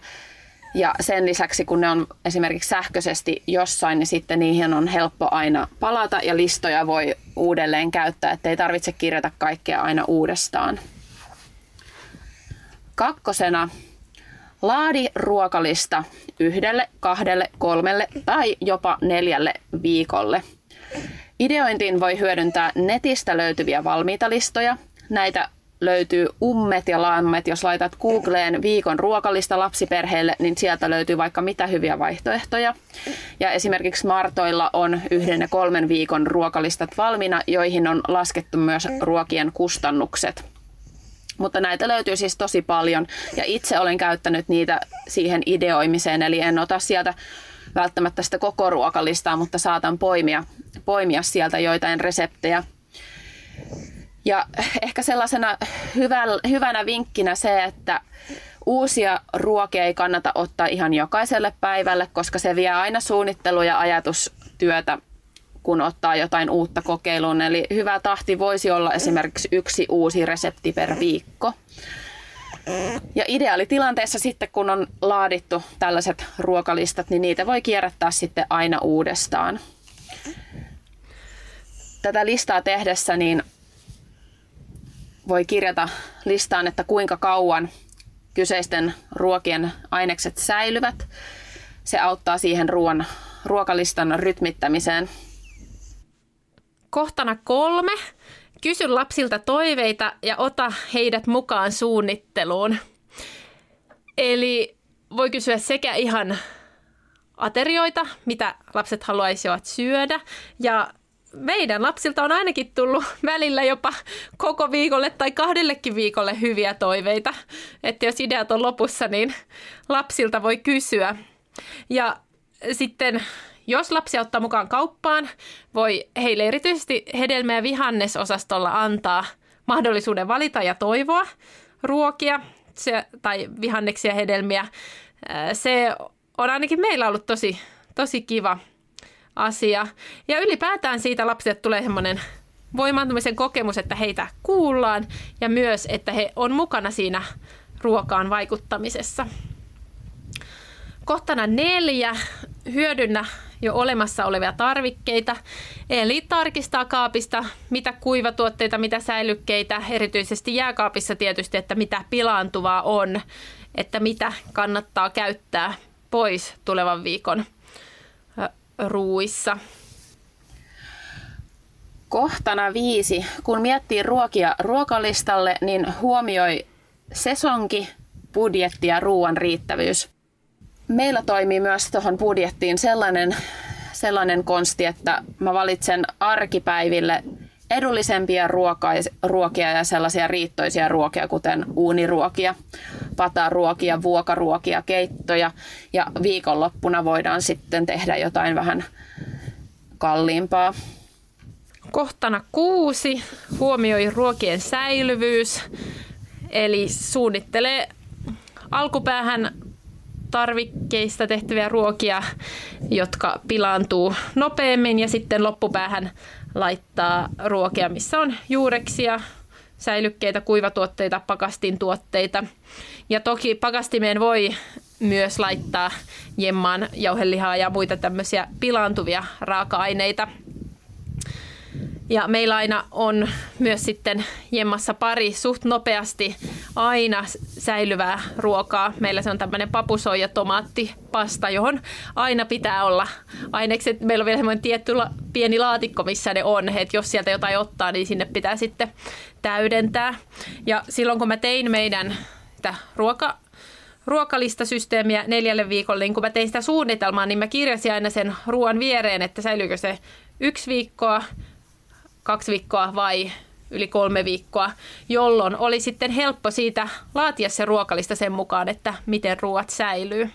Ja sen lisäksi, kun ne on esimerkiksi sähköisesti jossain, niin sitten niihin on helppo aina palata ja listoja voi uudelleen käyttää, ettei tarvitse kirjata kaikkea aina uudestaan. Kakkosena Laadi ruokalista yhdelle, kahdelle, kolmelle tai jopa neljälle viikolle. Ideointiin voi hyödyntää netistä löytyviä valmiita listoja. Näitä löytyy ummet ja lammet. Jos laitat Googleen viikon ruokalista lapsiperheelle, niin sieltä löytyy vaikka mitä hyviä vaihtoehtoja. Ja esimerkiksi Martoilla on yhden ja kolmen viikon ruokalistat valmiina, joihin on laskettu myös ruokien kustannukset. Mutta näitä löytyy siis tosi paljon ja itse olen käyttänyt niitä siihen ideoimiseen, eli en ota sieltä välttämättä sitä koko ruokalistaa, mutta saatan poimia, poimia sieltä joitain reseptejä. Ja ehkä sellaisena hyvänä vinkkinä se, että uusia ruokia ei kannata ottaa ihan jokaiselle päivälle, koska se vie aina suunnittelu- ja ajatustyötä kun ottaa jotain uutta kokeiluun. Eli hyvä tahti voisi olla esimerkiksi yksi uusi resepti per viikko. Ja ideaalitilanteessa sitten, kun on laadittu tällaiset ruokalistat, niin niitä voi kierrättää sitten aina uudestaan. Tätä listaa tehdessä niin voi kirjata listaan, että kuinka kauan kyseisten ruokien ainekset säilyvät. Se auttaa siihen ruoan, ruokalistan rytmittämiseen. Kohtana kolme. Kysy lapsilta toiveita ja ota heidät mukaan suunnitteluun. Eli voi kysyä sekä ihan aterioita, mitä lapset haluaisivat syödä, ja meidän lapsilta on ainakin tullut välillä jopa koko viikolle tai kahdellekin viikolle hyviä toiveita. Että jos ideat on lopussa, niin lapsilta voi kysyä. Ja sitten jos lapsi ottaa mukaan kauppaan, voi heille erityisesti hedelmä- ja vihannesosastolla antaa mahdollisuuden valita ja toivoa ruokia se, tai vihanneksia hedelmiä. Se on ainakin meillä ollut tosi, tosi kiva asia. Ja ylipäätään siitä lapsille tulee semmoinen voimaantumisen kokemus, että heitä kuullaan ja myös, että he on mukana siinä ruokaan vaikuttamisessa. Kohtana neljä, hyödynnä jo olemassa olevia tarvikkeita, eli tarkistaa kaapista, mitä kuivatuotteita, mitä säilykkeitä, erityisesti jääkaapissa tietysti, että mitä pilaantuvaa on, että mitä kannattaa käyttää pois tulevan viikon ruuissa. Kohtana viisi. Kun miettii ruokia ruokalistalle, niin huomioi sesonki, budjetti ja ruoan riittävyys. Meillä toimii myös tuohon budjettiin sellainen, sellainen konsti, että mä valitsen arkipäiville edullisempia ruokia ja sellaisia riittoisia ruokia, kuten uuniruokia, pataruokia, vuokaruokia, keittoja. Ja viikonloppuna voidaan sitten tehdä jotain vähän kalliimpaa. Kohtana kuusi huomioi ruokien säilyvyys, eli suunnittelee alkupäähän tarvikkeista tehtäviä ruokia, jotka pilaantuu nopeammin ja sitten loppupäähän laittaa ruokia, missä on juureksia, säilykkeitä, kuivatuotteita, pakastintuotteita. Ja toki pakastimeen voi myös laittaa jemmaan jauhelihaa ja muita tämmöisiä pilaantuvia raaka-aineita – ja meillä aina on myös sitten jemmassa pari suht nopeasti aina säilyvää ruokaa. Meillä se on tämmöinen papusoija tomaattipasta, johon aina pitää olla ainekset. Meillä on vielä semmoinen tietty la- pieni laatikko, missä ne on. Että jos sieltä jotain ottaa, niin sinne pitää sitten täydentää. Ja silloin kun mä tein meidän ruoka, ruokalistasysteemiä neljälle viikolle, niin kun mä tein sitä suunnitelmaa, niin mä kirjasin aina sen ruoan viereen, että säilyykö se yksi viikkoa, kaksi viikkoa vai yli kolme viikkoa, jolloin oli sitten helppo siitä laatia se ruokalista sen mukaan, että miten ruoat säilyy.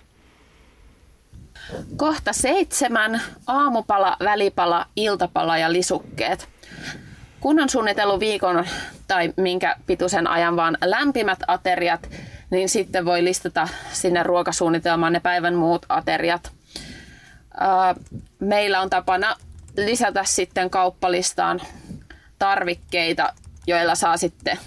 Kohta seitsemän. Aamupala, välipala, iltapala ja lisukkeet. Kun on suunnitellut viikon tai minkä pituisen ajan vaan lämpimät ateriat, niin sitten voi listata sinne ruokasuunnitelmaan ne päivän muut ateriat. Meillä on tapana lisätä sitten kauppalistaan tarvikkeita, joilla saa sitten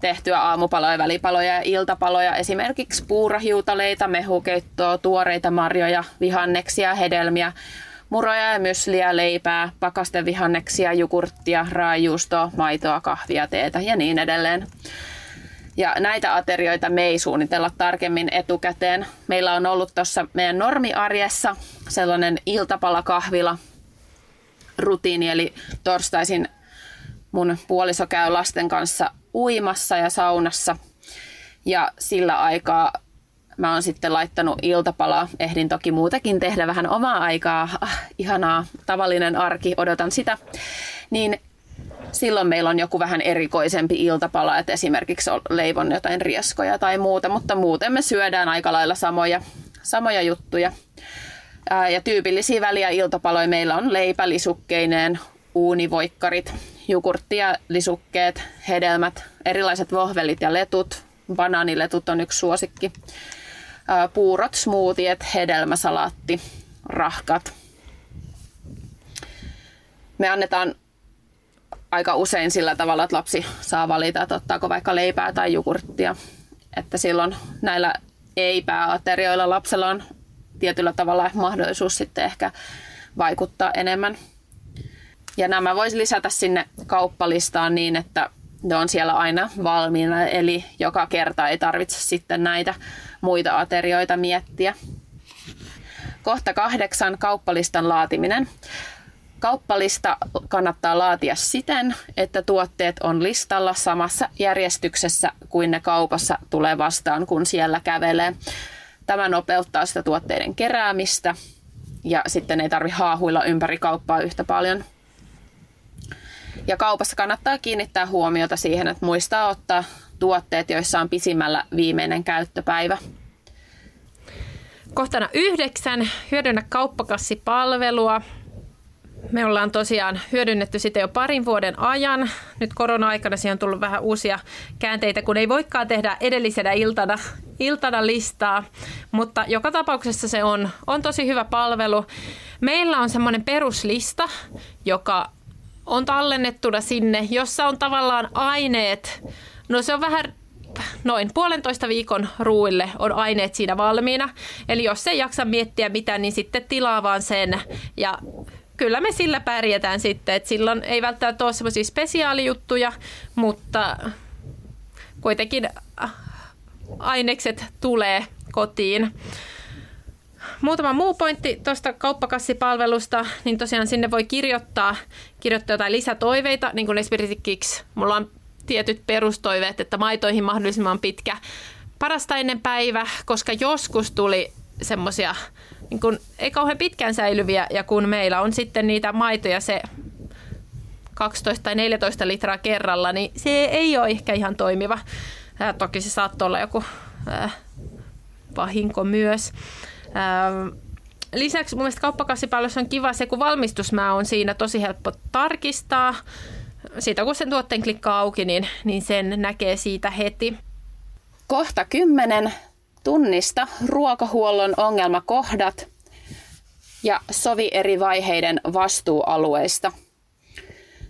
tehtyä aamupaloja, välipaloja ja iltapaloja, esimerkiksi puurahiutaleita, mehukeittoa, tuoreita marjoja, vihanneksia, hedelmiä, muroja ja mysliä, leipää, pakastevihanneksia, jogurttia, raajuustoa, maitoa, kahvia, teetä ja niin edelleen. Ja näitä aterioita me ei suunnitella tarkemmin etukäteen. Meillä on ollut tuossa meidän normiarjessa sellainen iltapalakahvila, rutiini, eli torstaisin mun puoliso käy lasten kanssa uimassa ja saunassa. Ja sillä aikaa mä oon sitten laittanut iltapalaa. Ehdin toki muutakin tehdä vähän omaa aikaa. Ah, ihanaa, tavallinen arki, odotan sitä. Niin silloin meillä on joku vähän erikoisempi iltapala, että esimerkiksi leivon jotain rieskoja tai muuta, mutta muuten me syödään aika lailla samoja, samoja juttuja. Ja tyypillisiä väliä iltapaloja meillä on leipälisukkeineen, uunivoikkarit, jogurttia, lisukkeet, hedelmät, erilaiset vohvelit ja letut. Banaaniletut on yksi suosikki. Puurot, smoothiet, hedelmäsalaatti, rahkat. me annetaan aika usein sillä tavalla, että lapsi saa valita, että ottaako vaikka leipää tai jogurttia. Että silloin näillä ei-pääaterioilla lapsella on tietyllä tavalla mahdollisuus sitten ehkä vaikuttaa enemmän. Ja nämä voisi lisätä sinne kauppalistaan niin, että ne on siellä aina valmiina, eli joka kerta ei tarvitse sitten näitä muita aterioita miettiä. Kohta kahdeksan, kauppalistan laatiminen. Kauppalista kannattaa laatia siten, että tuotteet on listalla samassa järjestyksessä kuin ne kaupassa tulee vastaan, kun siellä kävelee. Tämä nopeuttaa sitä tuotteiden keräämistä ja sitten ei tarvi haahuilla ympäri kauppaa yhtä paljon. Ja kaupassa kannattaa kiinnittää huomiota siihen, että muistaa ottaa tuotteet, joissa on pisimmällä viimeinen käyttöpäivä. Kohtana yhdeksän, hyödynnä kauppakassipalvelua. Me ollaan tosiaan hyödynnetty sitä jo parin vuoden ajan. Nyt korona-aikana siihen on tullut vähän uusia käänteitä, kun ei voikaan tehdä edellisenä iltana, iltana listaa. Mutta joka tapauksessa se on, on tosi hyvä palvelu. Meillä on semmoinen peruslista, joka on tallennettuna sinne, jossa on tavallaan aineet. No se on vähän noin puolentoista viikon ruuille on aineet siinä valmiina. Eli jos ei jaksa miettiä mitään, niin sitten tilaa vaan sen ja kyllä me sillä pärjätään sitten. Et silloin ei välttämättä ole semmoisia spesiaalijuttuja, mutta kuitenkin äh, ainekset tulee kotiin. Muutama muu pointti tuosta kauppakassipalvelusta, niin tosiaan sinne voi kirjoittaa, kirjoittaa jotain lisätoiveita, niin kuin esimerkiksi mulla on tietyt perustoiveet, että maitoihin mahdollisimman pitkä parasta ennen päivä, koska joskus tuli semmoisia niin kun, ei kauhean pitkään säilyviä, ja kun meillä on sitten niitä maitoja se 12 tai 14 litraa kerralla, niin se ei ole ehkä ihan toimiva. Ää, toki se saattoi olla joku ää, vahinko myös. Ää, lisäksi mun mielestä kauppakassipalvelussa on kiva se, kun valmistusmää on siinä tosi helppo tarkistaa. Siitä kun sen tuotteen klikkaa auki, niin, niin sen näkee siitä heti. Kohta kymmenen Tunnista ruokahuollon ongelmakohdat ja sovi eri vaiheiden vastuualueista.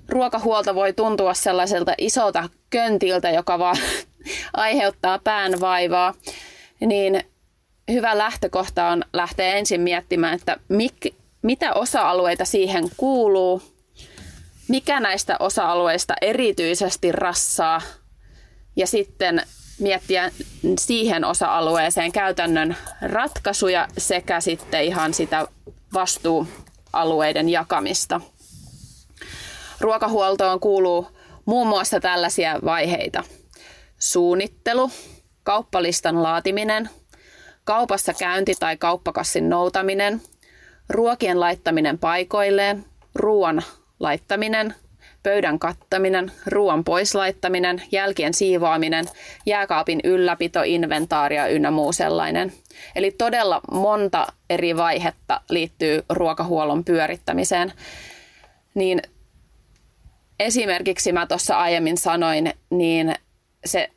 Ruokahuolto voi tuntua sellaiselta isolta köntiltä, joka vaan (laughs) aiheuttaa päänvaivaa, niin hyvä lähtökohta on lähteä ensin miettimään, että mik, mitä osa-alueita siihen kuuluu, mikä näistä osa-alueista erityisesti rassaa ja sitten miettiä siihen osa-alueeseen käytännön ratkaisuja sekä sitten ihan sitä vastuualueiden jakamista. Ruokahuoltoon kuuluu muun muassa tällaisia vaiheita. Suunnittelu, kauppalistan laatiminen, kaupassa käynti tai kauppakassin noutaminen, ruokien laittaminen paikoilleen, ruoan laittaminen, pöydän kattaminen, ruoan poislaittaminen, jälkien siivoaminen, jääkaapin ylläpito, inventaaria ynnä muu sellainen. Eli todella monta eri vaihetta liittyy ruokahuollon pyörittämiseen. Niin esimerkiksi mä tuossa aiemmin sanoin, niin se,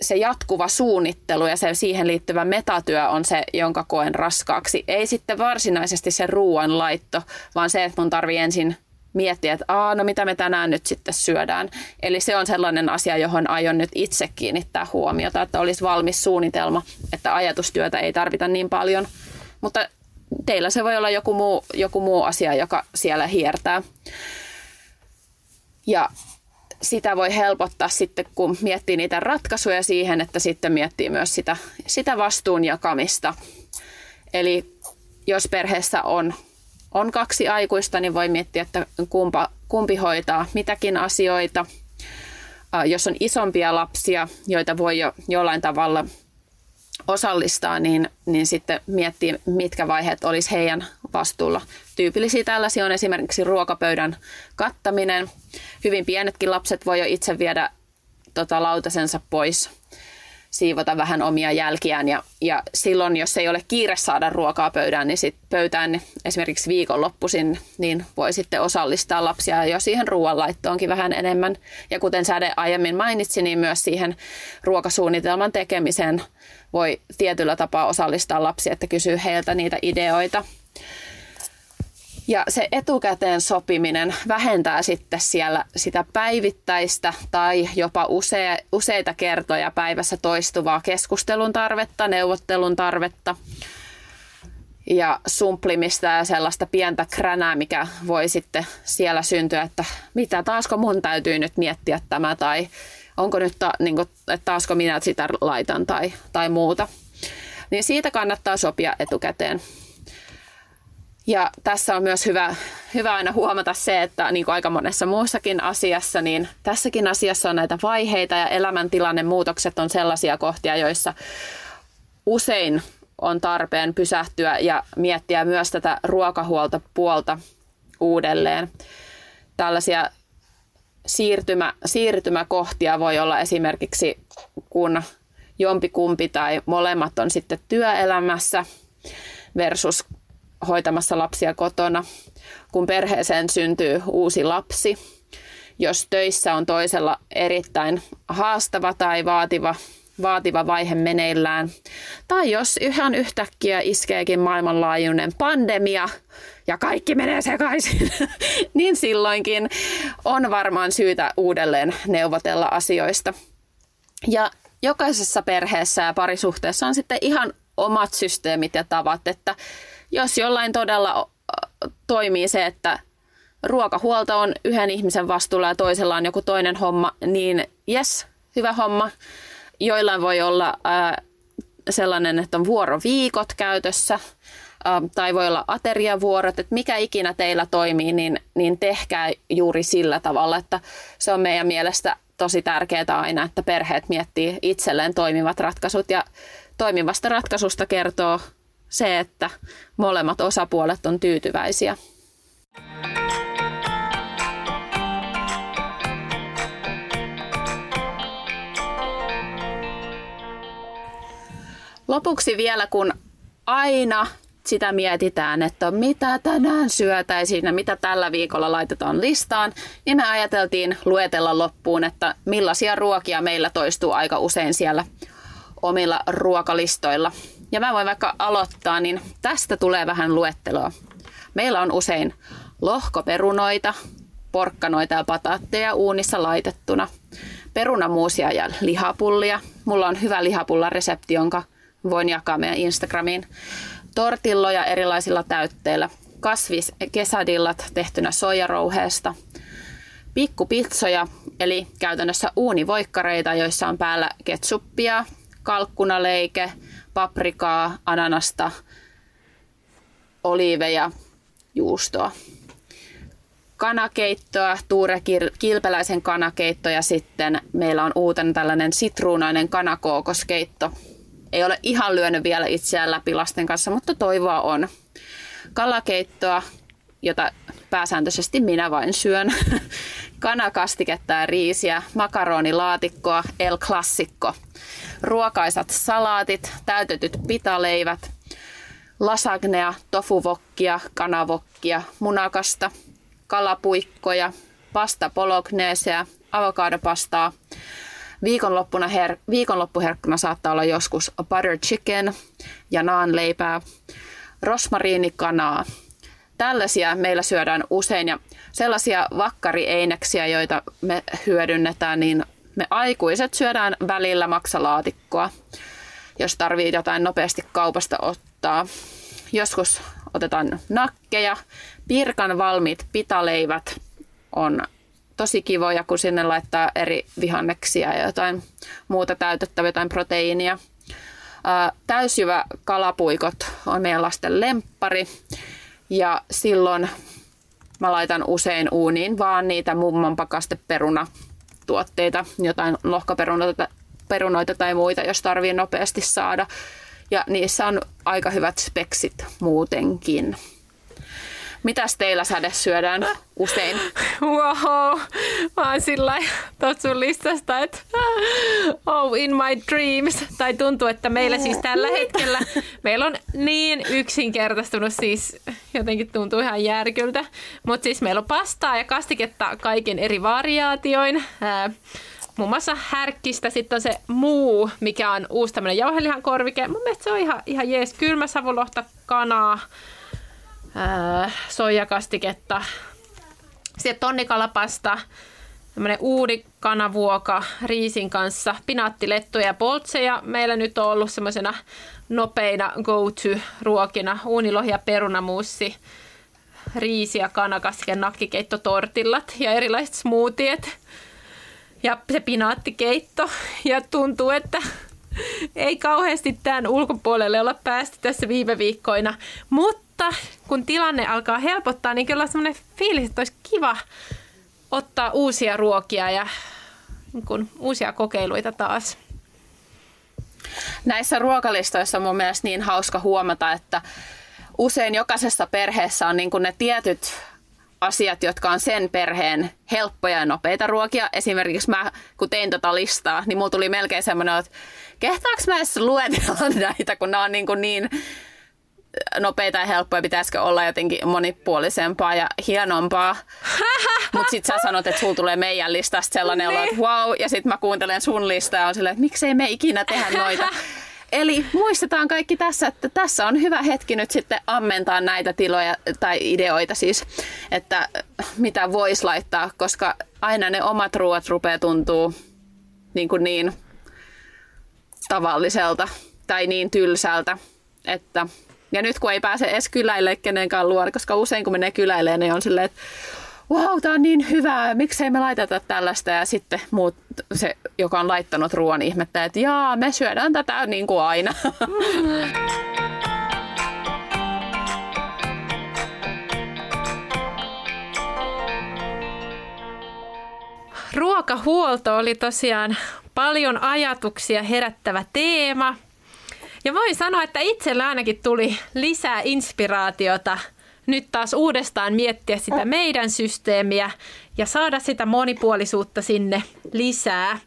se jatkuva suunnittelu ja se siihen liittyvä metatyö on se, jonka koen raskaaksi. Ei sitten varsinaisesti se ruoan laitto, vaan se, että mun tarvii ensin miettiä, että Aa, no mitä me tänään nyt sitten syödään. Eli se on sellainen asia, johon aion nyt itse kiinnittää huomiota, että olisi valmis suunnitelma, että ajatustyötä ei tarvita niin paljon. Mutta teillä se voi olla joku muu, joku muu asia, joka siellä hiertää. Ja sitä voi helpottaa sitten, kun miettii niitä ratkaisuja siihen, että sitten miettii myös sitä, sitä vastuun jakamista. Eli jos perheessä on on kaksi aikuista, niin voi miettiä, että kumpa, kumpi hoitaa mitäkin asioita. Jos on isompia lapsia, joita voi jo jollain tavalla osallistaa, niin, niin sitten miettiä, mitkä vaiheet olisi heidän vastuulla. Tyypillisiä tällaisia on esimerkiksi ruokapöydän kattaminen. Hyvin pienetkin lapset voi jo itse viedä tota, lautasensa pois siivota vähän omia jälkiään. Ja, ja silloin, jos ei ole kiire saada ruokaa pöydään, niin sit pöytään niin esimerkiksi viikonloppuisin, niin voi sitten osallistaa lapsia jo siihen ruoanlaittoonkin vähän enemmän. Ja kuten Säde aiemmin mainitsi, niin myös siihen ruokasuunnitelman tekemiseen voi tietyllä tapaa osallistaa lapsia, että kysyy heiltä niitä ideoita. Ja se etukäteen sopiminen vähentää sitten siellä sitä päivittäistä tai jopa useita kertoja päivässä toistuvaa keskustelun tarvetta, neuvottelun tarvetta ja sumplimista ja sellaista pientä kränää, mikä voi sitten siellä syntyä, että mitä taasko mun täytyy nyt miettiä tämä tai onko nyt ta, niin kuin, että taasko minä sitä laitan tai, tai muuta. Niin siitä kannattaa sopia etukäteen. Ja tässä on myös hyvä, hyvä aina huomata se, että niin kuin aika monessa muussakin asiassa, niin tässäkin asiassa on näitä vaiheita ja elämäntilanne muutokset on sellaisia kohtia, joissa usein on tarpeen pysähtyä ja miettiä myös tätä ruokahuolta puolta uudelleen. Tällaisia siirtymä, siirtymäkohtia voi olla esimerkiksi, kun jompi kumpi tai molemmat on sitten työelämässä versus hoitamassa lapsia kotona, kun perheeseen syntyy uusi lapsi, jos töissä on toisella erittäin haastava tai vaativa, vaativa vaihe meneillään, tai jos ihan yhtäkkiä iskeekin maailmanlaajuinen pandemia ja kaikki menee sekaisin, (laughs) niin silloinkin on varmaan syytä uudelleen neuvotella asioista. Ja jokaisessa perheessä ja parisuhteessa on sitten ihan omat systeemit ja tavat, että jos jollain todella toimii se, että ruokahuolto on yhden ihmisen vastuulla ja toisella on joku toinen homma, niin yes, hyvä homma. Joillain voi olla sellainen, että on vuoroviikot käytössä tai voi olla ateriavuorot, että mikä ikinä teillä toimii, niin, niin tehkää juuri sillä tavalla, että se on meidän mielestä tosi tärkeää aina, että perheet miettii itselleen toimivat ratkaisut ja toimivasta ratkaisusta kertoo se, että molemmat osapuolet on tyytyväisiä. Lopuksi vielä, kun aina sitä mietitään, että mitä tänään syötäisiin ja mitä tällä viikolla laitetaan listaan, niin me ajateltiin luetella loppuun, että millaisia ruokia meillä toistuu aika usein siellä omilla ruokalistoilla. Ja mä voin vaikka aloittaa, niin tästä tulee vähän luetteloa. Meillä on usein lohkoperunoita, porkkanoita ja pataatteja uunissa laitettuna, perunamuusia ja lihapullia. Mulla on hyvä lihapullaresepti, jonka voin jakaa meidän Instagramiin. Tortilloja erilaisilla täytteillä, kasvis kesadillat tehtynä soijarouheesta, pikkupitsoja, eli käytännössä uunivoikkareita, joissa on päällä ketsuppia, kalkkunaleike, paprikaa, ananasta, oliiveja, juustoa. Kanakeittoa, Tuure Kilpeläisen kanakeitto ja sitten meillä on uuten tällainen sitruunainen kanakookoskeitto. Ei ole ihan lyönyt vielä itseään läpi lasten kanssa, mutta toivoa on. Kalakeittoa, jota pääsääntöisesti minä vain syön. (laughs) Kanakastiketta ja riisiä, makaronilaatikkoa, El Classico ruokaisat salaatit, täytetyt pitaleivät, lasagnea, tofuvokkia, kanavokkia, munakasta, kalapuikkoja, pasta bolognesea, avokadopastaa. Viikonloppuna her- viikonloppuherkkuna saattaa olla joskus butter chicken ja naanleipää, rosmariinikanaa. Tällaisia meillä syödään usein ja sellaisia vakkarieineksiä, joita me hyödynnetään, niin me aikuiset syödään välillä maksalaatikkoa, jos tarvii jotain nopeasti kaupasta ottaa. Joskus otetaan nakkeja. Pirkan valmiit pitaleivät on tosi kivoja, kun sinne laittaa eri vihanneksia ja jotain muuta täytettävää, jotain proteiinia. Täysjyvä kalapuikot on meidän lasten lemppari ja silloin mä laitan usein uuniin vaan niitä mumman pakasteperuna tuotteita, jotain lohkaperunoita perunoita tai muita, jos tarvii nopeasti saada. Ja niissä on aika hyvät speksit muutenkin. Mitäs teillä säde syödään usein? Wow, mä oon sillä sun listasta, että oh in my dreams. Tai tuntuu, että meillä siis tällä hetkellä, meillä on niin yksinkertaistunut, siis jotenkin tuntuu ihan järkyltä. Mutta siis meillä on pastaa ja kastiketta kaiken eri variaatioin. muun muassa härkkistä, sitten on se muu, mikä on uusi tämmöinen jauhelihan korvike. Mun mielestä se on ihan, ihan jees. Kylmä savulohta, kanaa, ää, soijakastiketta, sitten tonnikalapasta, tämmöinen uudi kanavuoka riisin kanssa, pinaattilettuja ja poltseja. Meillä nyt on ollut semmoisena nopeina go-to-ruokina uunilohi ja perunamuussi, riisi ja kanakastike, nakkikeittotortillat ja erilaiset smoothiet ja se pinaattikeitto. Ja tuntuu, että ei kauheasti tämän ulkopuolelle olla päästy tässä viime viikkoina, mutta kun tilanne alkaa helpottaa, niin kyllä on semmoinen fiilis, että olisi kiva ottaa uusia ruokia ja niin kuin, uusia kokeiluita taas. Näissä ruokalistoissa on mun mielestä niin hauska huomata, että usein jokaisessa perheessä on niin kuin ne tietyt asiat, jotka on sen perheen helppoja ja nopeita ruokia. Esimerkiksi mä, kun tein tota listaa, niin mulla tuli melkein semmoinen, että kehtaanko mä edes luetella (laughs) näitä, kun nämä on niin, kuin niin nopeita ja helppoja, pitäisikö olla jotenkin monipuolisempaa ja hienompaa. (laughs) Mutta sitten sä sanot, että sulla tulee meidän listasta sellainen olo, että wow, ja sitten mä kuuntelen sun listaa ja on silleen, että miksei me ikinä tehdä noita. (laughs) Eli muistetaan kaikki tässä, että tässä on hyvä hetki nyt sitten ammentaa näitä tiloja tai ideoita siis, että mitä voisi laittaa, koska aina ne omat ruoat rupeaa tuntuu niin, kuin niin tavalliselta tai niin tylsältä, että ja nyt kun ei pääse edes kyläille kenenkään luon, koska usein kun menee kyläille, niin on silleen, että wow, tämä on niin hyvää, miksei me laiteta tällaista. Ja sitten muut, se, joka on laittanut ruoan, ihmettä, että jaa, me syödään tätä niin kuin aina. (laughs) Ruokahuolto oli tosiaan paljon ajatuksia herättävä teema. Ja voin sanoa, että itsellä ainakin tuli lisää inspiraatiota nyt taas uudestaan miettiä sitä meidän systeemiä ja saada sitä monipuolisuutta sinne lisää.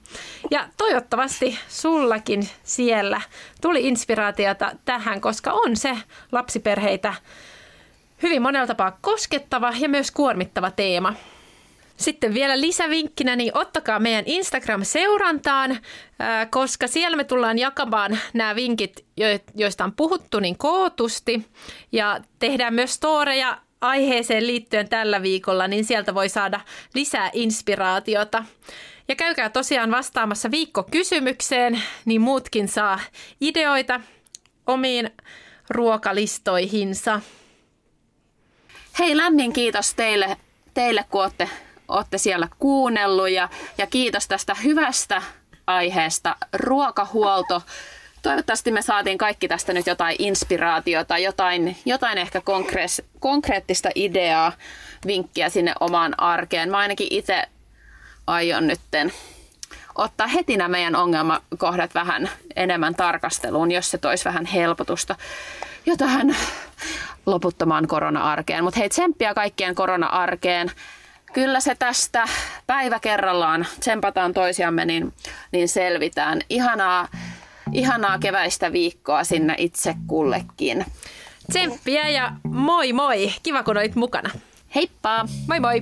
Ja toivottavasti sullakin siellä tuli inspiraatiota tähän, koska on se lapsiperheitä hyvin monella tapaa koskettava ja myös kuormittava teema. Sitten vielä lisävinkkinä, niin ottakaa meidän Instagram-seurantaan, koska siellä me tullaan jakamaan nämä vinkit, joista on puhuttu niin kootusti. Ja tehdään myös storeja aiheeseen liittyen tällä viikolla, niin sieltä voi saada lisää inspiraatiota. Ja käykää tosiaan vastaamassa viikkokysymykseen, niin muutkin saa ideoita omiin ruokalistoihinsa. Hei, lämmin kiitos teille, teille kun olette olette siellä kuunnellut ja, ja kiitos tästä hyvästä aiheesta ruokahuolto. Toivottavasti me saatiin kaikki tästä nyt jotain inspiraatiota, jotain, jotain ehkä konkreettista, konkreettista ideaa, vinkkiä sinne omaan arkeen. Mä ainakin itse aion nytten ottaa heti nämä meidän ongelmakohdat vähän enemmän tarkasteluun, jos se toisi vähän helpotusta jo tähän loputtomaan korona-arkeen. Mutta hei, tsemppiä kaikkien korona-arkeen kyllä se tästä päivä kerrallaan tsempataan toisiamme, niin, niin selvitään. Ihanaa, ihanaa keväistä viikkoa sinne itse kullekin. Tsemppiä ja moi moi! Kiva kun olit mukana. Heippa! Moi moi!